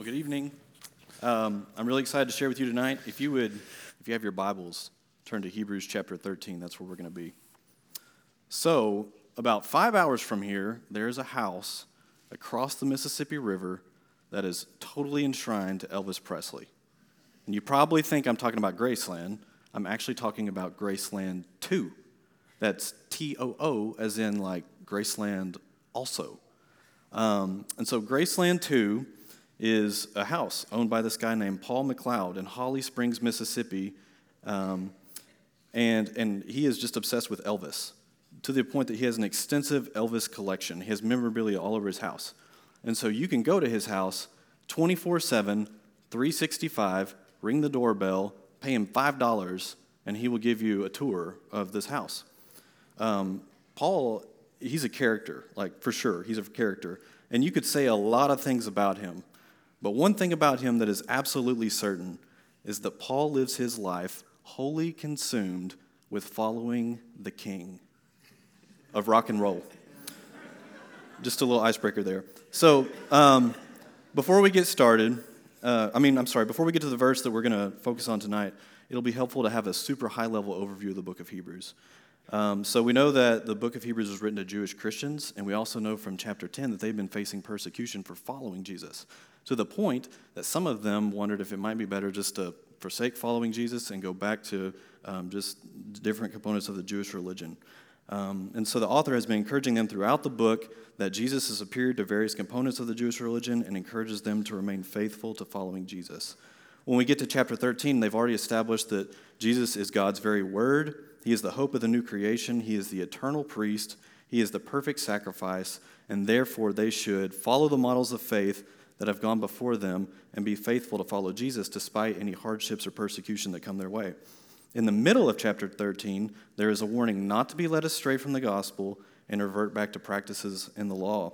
Well, good evening. Um, I'm really excited to share with you tonight. If you would, if you have your Bibles, turn to Hebrews chapter 13. That's where we're going to be. So, about five hours from here, there's a house across the Mississippi River that is totally enshrined to Elvis Presley. And you probably think I'm talking about Graceland. I'm actually talking about Graceland 2. That's T O O, as in like Graceland also. Um, and so Graceland 2 is a house owned by this guy named Paul MacLeod in Holly Springs, Mississippi. Um, and, and he is just obsessed with Elvis to the point that he has an extensive Elvis collection. He has memorabilia all over his house. And so you can go to his house 24 7, 365, ring the doorbell, pay him $5, and he will give you a tour of this house. Um, Paul, he's a character, like for sure, he's a character. And you could say a lot of things about him. But one thing about him that is absolutely certain is that Paul lives his life wholly consumed with following the king of rock and roll. Just a little icebreaker there. So, um, before we get started, uh, I mean, I'm sorry, before we get to the verse that we're going to focus on tonight, it'll be helpful to have a super high level overview of the book of Hebrews. Um, so, we know that the book of Hebrews was written to Jewish Christians, and we also know from chapter 10 that they've been facing persecution for following Jesus to the point that some of them wondered if it might be better just to forsake following Jesus and go back to um, just different components of the Jewish religion. Um, and so the author has been encouraging them throughout the book that Jesus is superior to various components of the Jewish religion and encourages them to remain faithful to following Jesus. When we get to chapter 13, they've already established that Jesus is God's very word. He is the hope of the new creation. He is the eternal priest. He is the perfect sacrifice. And therefore, they should follow the models of faith that have gone before them and be faithful to follow Jesus despite any hardships or persecution that come their way. In the middle of chapter 13, there is a warning not to be led astray from the gospel and revert back to practices in the law.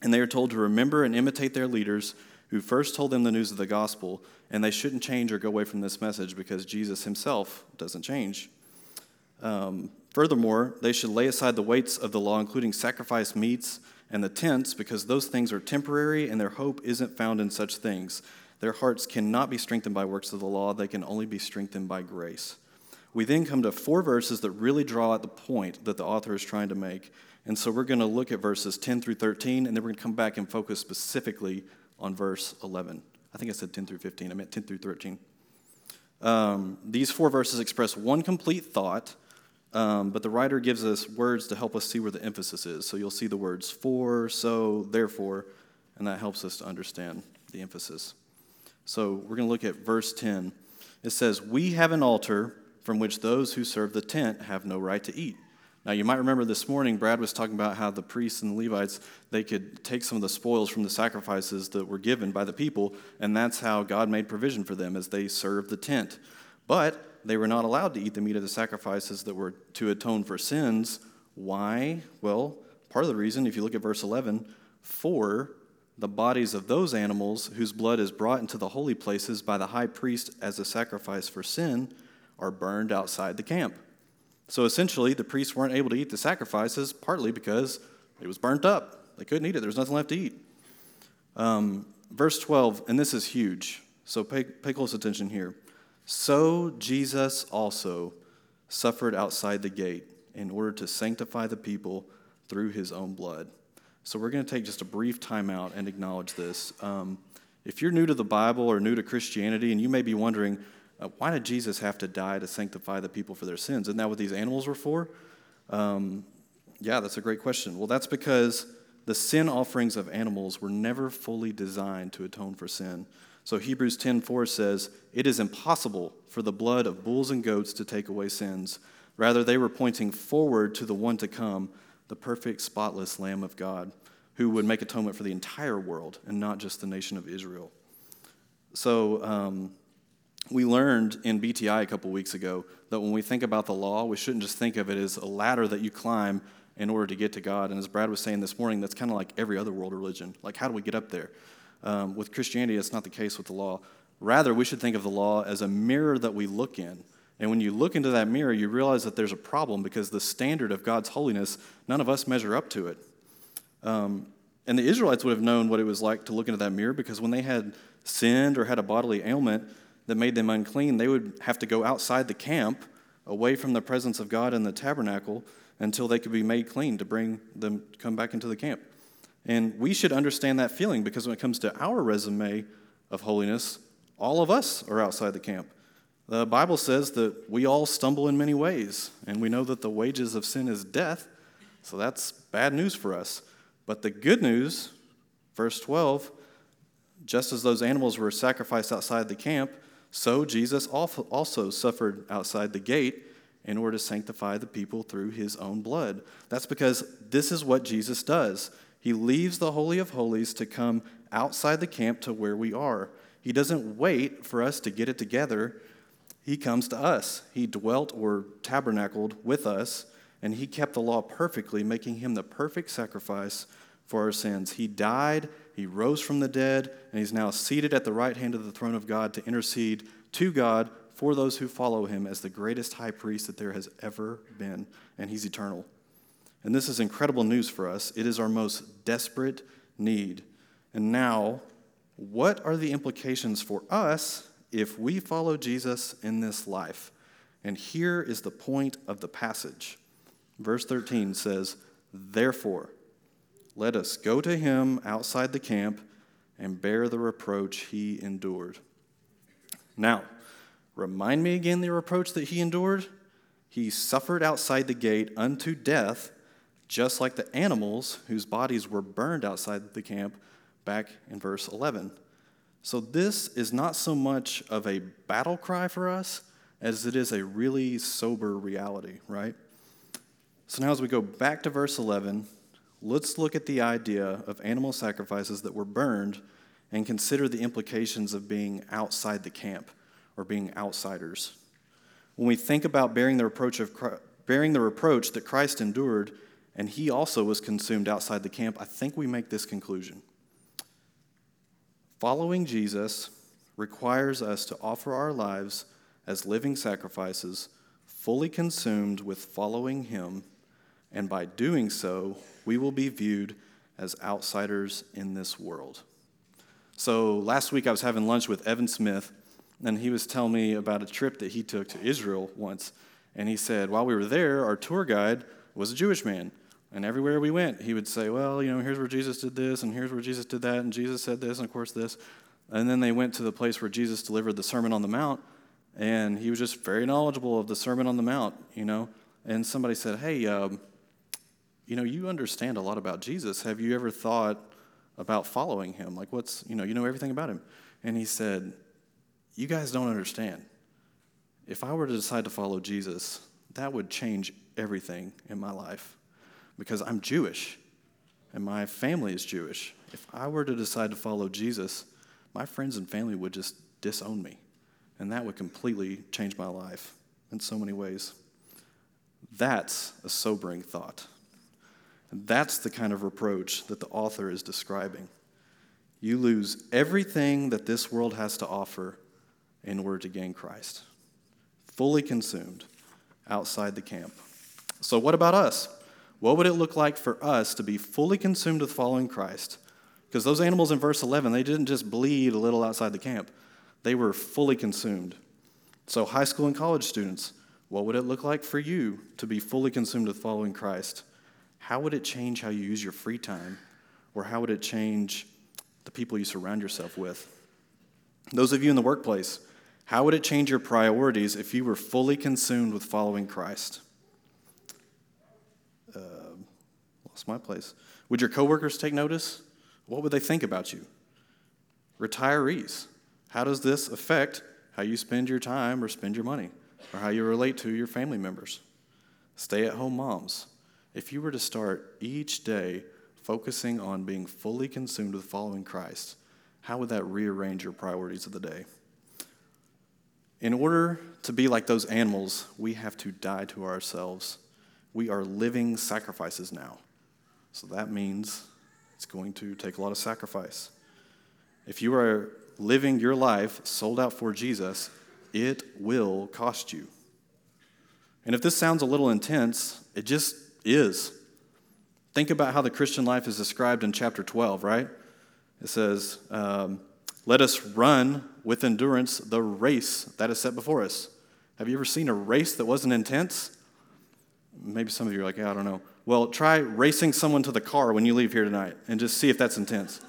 And they are told to remember and imitate their leaders who first told them the news of the gospel, and they shouldn't change or go away from this message because Jesus himself doesn't change. Um, furthermore, they should lay aside the weights of the law, including sacrifice meats and the tents, because those things are temporary and their hope isn't found in such things. Their hearts cannot be strengthened by works of the law, they can only be strengthened by grace. We then come to four verses that really draw out the point that the author is trying to make. And so we're going to look at verses 10 through 13, and then we're going to come back and focus specifically on verse 11. I think I said 10 through 15, I meant 10 through 13. Um, these four verses express one complete thought um, but the writer gives us words to help us see where the emphasis is. So you'll see the words for, so, therefore, and that helps us to understand the emphasis. So we're going to look at verse 10. It says, We have an altar from which those who serve the tent have no right to eat. Now, you might remember this morning, Brad was talking about how the priests and the Levites, they could take some of the spoils from the sacrifices that were given by the people, and that's how God made provision for them as they served the tent. But they were not allowed to eat the meat of the sacrifices that were to atone for sins. Why? Well, part of the reason, if you look at verse 11, for the bodies of those animals whose blood is brought into the holy places by the high priest as a sacrifice for sin are burned outside the camp. So essentially, the priests weren't able to eat the sacrifices partly because it was burnt up. They couldn't eat it, there was nothing left to eat. Um, verse 12, and this is huge, so pay, pay close attention here. So Jesus also suffered outside the gate in order to sanctify the people through his own blood. So we're going to take just a brief time out and acknowledge this. Um, if you're new to the Bible or new to Christianity, and you may be wondering, uh, why did Jesus have to die to sanctify the people for their sins? Isn't that what these animals were for? Um, yeah, that's a great question. Well, that's because the sin offerings of animals were never fully designed to atone for sin. So Hebrews 10:4 says, "It is impossible for the blood of bulls and goats to take away sins. Rather they were pointing forward to the one to come, the perfect spotless lamb of God, who would make atonement for the entire world and not just the nation of Israel." So um, we learned in BTI a couple weeks ago that when we think about the law, we shouldn't just think of it as a ladder that you climb in order to get to God. And as Brad was saying this morning, that's kind of like every other world religion. Like, how do we get up there? Um, with Christianity, it's not the case with the law. Rather, we should think of the law as a mirror that we look in. And when you look into that mirror, you realize that there's a problem because the standard of God's holiness, none of us measure up to it. Um, And the Israelites would have known what it was like to look into that mirror because when they had sinned or had a bodily ailment that made them unclean, they would have to go outside the camp, away from the presence of God in the tabernacle, until they could be made clean to bring them come back into the camp. And we should understand that feeling because when it comes to our resume of holiness, all of us are outside the camp. The Bible says that we all stumble in many ways, and we know that the wages of sin is death, so that's bad news for us. But the good news, verse 12, just as those animals were sacrificed outside the camp, so Jesus also suffered outside the gate in order to sanctify the people through his own blood. That's because this is what Jesus does. He leaves the Holy of Holies to come outside the camp to where we are. He doesn't wait for us to get it together. He comes to us. He dwelt or tabernacled with us, and he kept the law perfectly, making him the perfect sacrifice for our sins. He died, he rose from the dead, and he's now seated at the right hand of the throne of God to intercede to God for those who follow him as the greatest high priest that there has ever been, and he's eternal. And this is incredible news for us. It is our most desperate need. And now, what are the implications for us if we follow Jesus in this life? And here is the point of the passage. Verse 13 says, Therefore, let us go to him outside the camp and bear the reproach he endured. Now, remind me again the reproach that he endured. He suffered outside the gate unto death, just like the animals whose bodies were burned outside the camp, back in verse 11. So, this is not so much of a battle cry for us as it is a really sober reality, right? So, now as we go back to verse 11, let's look at the idea of animal sacrifices that were burned and consider the implications of being outside the camp or being outsiders. When we think about bearing the reproach of bearing the reproach that Christ endured and he also was consumed outside the camp, I think we make this conclusion. Following Jesus requires us to offer our lives as living sacrifices, fully consumed with following Him, and by doing so, we will be viewed as outsiders in this world. So, last week I was having lunch with Evan Smith, and he was telling me about a trip that he took to Israel once. And he said, while we were there, our tour guide was a Jewish man. And everywhere we went, he would say, Well, you know, here's where Jesus did this, and here's where Jesus did that, and Jesus said this, and of course this. And then they went to the place where Jesus delivered the Sermon on the Mount, and he was just very knowledgeable of the Sermon on the Mount, you know. And somebody said, Hey, um, you know, you understand a lot about Jesus. Have you ever thought about following him? Like, what's, you know, you know everything about him. And he said, You guys don't understand. If I were to decide to follow Jesus, that would change everything in my life because I'm Jewish and my family is Jewish. If I were to decide to follow Jesus, my friends and family would just disown me. And that would completely change my life in so many ways. That's a sobering thought. And that's the kind of reproach that the author is describing. You lose everything that this world has to offer in order to gain Christ, fully consumed outside the camp. So, what about us? What would it look like for us to be fully consumed with following Christ? Because those animals in verse 11, they didn't just bleed a little outside the camp, they were fully consumed. So, high school and college students, what would it look like for you to be fully consumed with following Christ? How would it change how you use your free time? Or how would it change the people you surround yourself with? Those of you in the workplace, how would it change your priorities if you were fully consumed with following Christ? Lost my place. Would your coworkers take notice? What would they think about you? Retirees, how does this affect how you spend your time or spend your money or how you relate to your family members? Stay at home moms, if you were to start each day focusing on being fully consumed with following Christ, how would that rearrange your priorities of the day? In order to be like those animals, we have to die to ourselves. We are living sacrifices now. So that means it's going to take a lot of sacrifice. If you are living your life sold out for Jesus, it will cost you. And if this sounds a little intense, it just is. Think about how the Christian life is described in chapter 12, right? It says, um, Let us run with endurance the race that is set before us. Have you ever seen a race that wasn't intense? Maybe some of you are like, yeah, I don't know. Well, try racing someone to the car when you leave here tonight and just see if that's intense.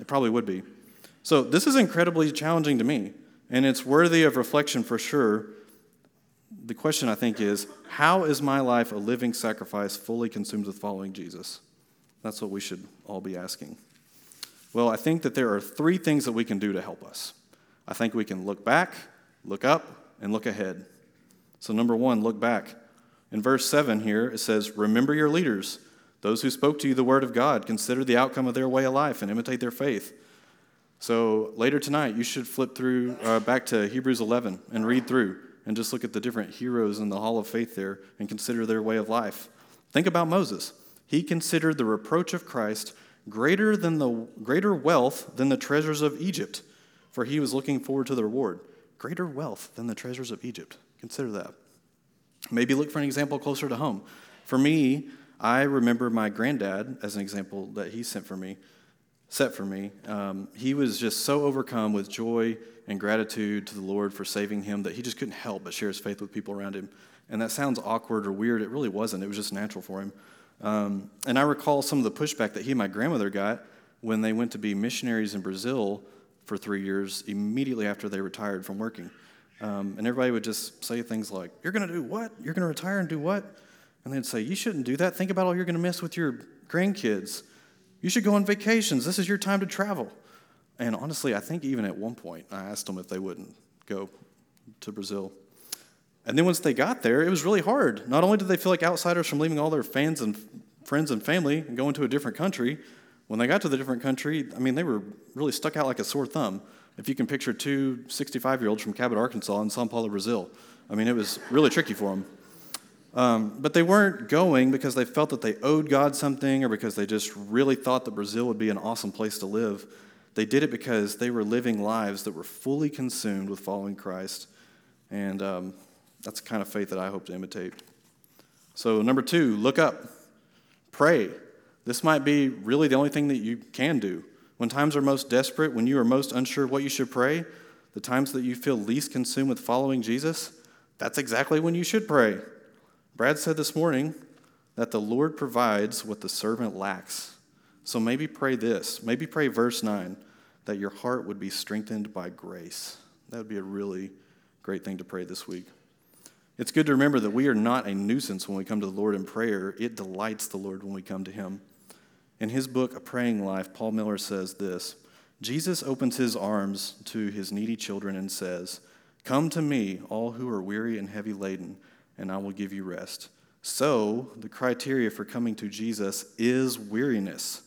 It probably would be. So, this is incredibly challenging to me, and it's worthy of reflection for sure. The question, I think, is how is my life a living sacrifice fully consumed with following Jesus? That's what we should all be asking. Well, I think that there are three things that we can do to help us. I think we can look back, look up, and look ahead. So, number one, look back. In verse 7 here, it says, Remember your leaders, those who spoke to you the word of God. Consider the outcome of their way of life and imitate their faith. So, later tonight, you should flip through uh, back to Hebrews 11 and read through and just look at the different heroes in the hall of faith there and consider their way of life. Think about Moses. He considered the reproach of Christ greater than the greater wealth than the treasures of Egypt, for he was looking forward to the reward. Greater wealth than the treasures of Egypt. Consider that. Maybe look for an example closer to home. For me, I remember my granddad as an example that he sent for me, set for me. Um, he was just so overcome with joy and gratitude to the Lord for saving him that he just couldn't help but share his faith with people around him. And that sounds awkward or weird. It really wasn't. It was just natural for him. Um, and I recall some of the pushback that he and my grandmother got when they went to be missionaries in Brazil for three years immediately after they retired from working. Um, and everybody would just say things like, You're going to do what? You're going to retire and do what? And they'd say, You shouldn't do that. Think about all you're going to miss with your grandkids. You should go on vacations. This is your time to travel. And honestly, I think even at one point, I asked them if they wouldn't go to Brazil. And then once they got there, it was really hard. Not only did they feel like outsiders from leaving all their fans and friends and family and going to a different country, when they got to the different country, I mean, they were really stuck out like a sore thumb. If you can picture two 65 year olds from Cabot, Arkansas, and Sao Paulo, Brazil, I mean, it was really tricky for them. Um, but they weren't going because they felt that they owed God something or because they just really thought that Brazil would be an awesome place to live. They did it because they were living lives that were fully consumed with following Christ. And um, that's the kind of faith that I hope to imitate. So, number two, look up, pray. This might be really the only thing that you can do. When times are most desperate, when you are most unsure what you should pray, the times that you feel least consumed with following Jesus, that's exactly when you should pray. Brad said this morning that the Lord provides what the servant lacks. So maybe pray this. Maybe pray verse 9 that your heart would be strengthened by grace. That would be a really great thing to pray this week. It's good to remember that we are not a nuisance when we come to the Lord in prayer. It delights the Lord when we come to Him. In his book, A Praying Life, Paul Miller says this Jesus opens his arms to his needy children and says, Come to me, all who are weary and heavy laden, and I will give you rest. So, the criteria for coming to Jesus is weariness.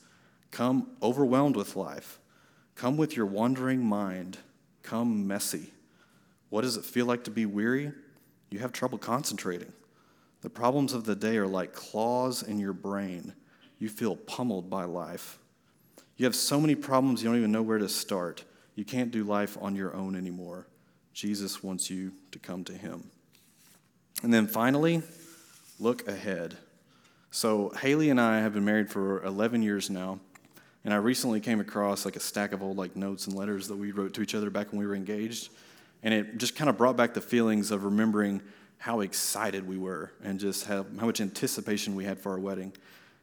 Come overwhelmed with life. Come with your wandering mind. Come messy. What does it feel like to be weary? You have trouble concentrating. The problems of the day are like claws in your brain. You feel pummeled by life. You have so many problems, you don't even know where to start. You can't do life on your own anymore. Jesus wants you to come to him. And then finally, look ahead. So, Haley and I have been married for 11 years now. And I recently came across like a stack of old like notes and letters that we wrote to each other back when we were engaged. And it just kind of brought back the feelings of remembering how excited we were and just how, how much anticipation we had for our wedding.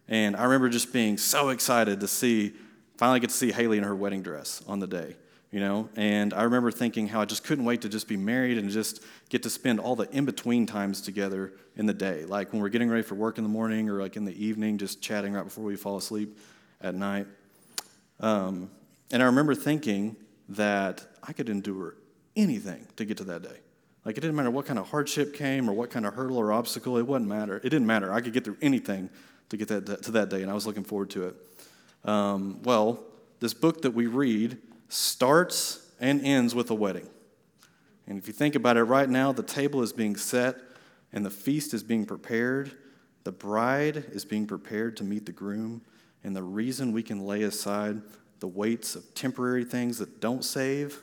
And I remember just being so excited to see, finally get to see Haley in her wedding dress on the day, you know? And I remember thinking how I just couldn't wait to just be married and just get to spend all the in between times together in the day. Like when we're getting ready for work in the morning or like in the evening, just chatting right before we fall asleep at night. Um, and I remember thinking that I could endure anything to get to that day. Like it didn't matter what kind of hardship came or what kind of hurdle or obstacle, it wouldn't matter. It didn't matter. I could get through anything to get that, to that day, and I was looking forward to it. Um, well, this book that we read starts and ends with a wedding. And if you think about it right now, the table is being set and the feast is being prepared. The bride is being prepared to meet the groom. And the reason we can lay aside the weights of temporary things that don't save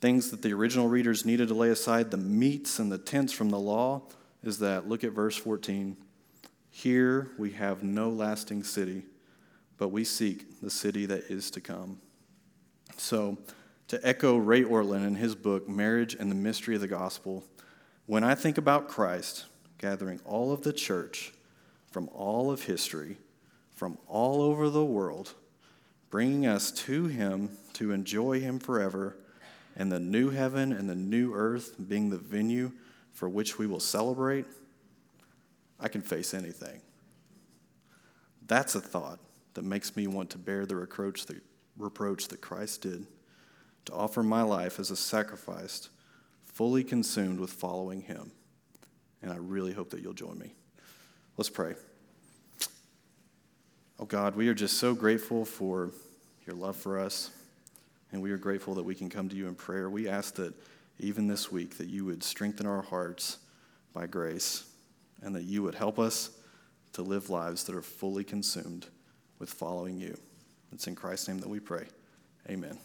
things that the original readers needed to lay aside, the meats and the tents from the law, is that look at verse 14. Here we have no lasting city, but we seek the city that is to come. So, to echo Ray Ortlund in his book, Marriage and the Mystery of the Gospel, when I think about Christ gathering all of the church from all of history, from all over the world, bringing us to Him to enjoy Him forever, and the new heaven and the new earth being the venue for which we will celebrate, I can face anything. That's a thought that makes me want to bear the reproach that, reproach that Christ did, to offer my life as a sacrifice, fully consumed with following Him. And I really hope that you'll join me. Let's pray. Oh God, we are just so grateful for your love for us, and we are grateful that we can come to you in prayer. We ask that even this week that you would strengthen our hearts by grace and that you would help us to live lives that are fully consumed with following you. It's in Christ's name that we pray. Amen.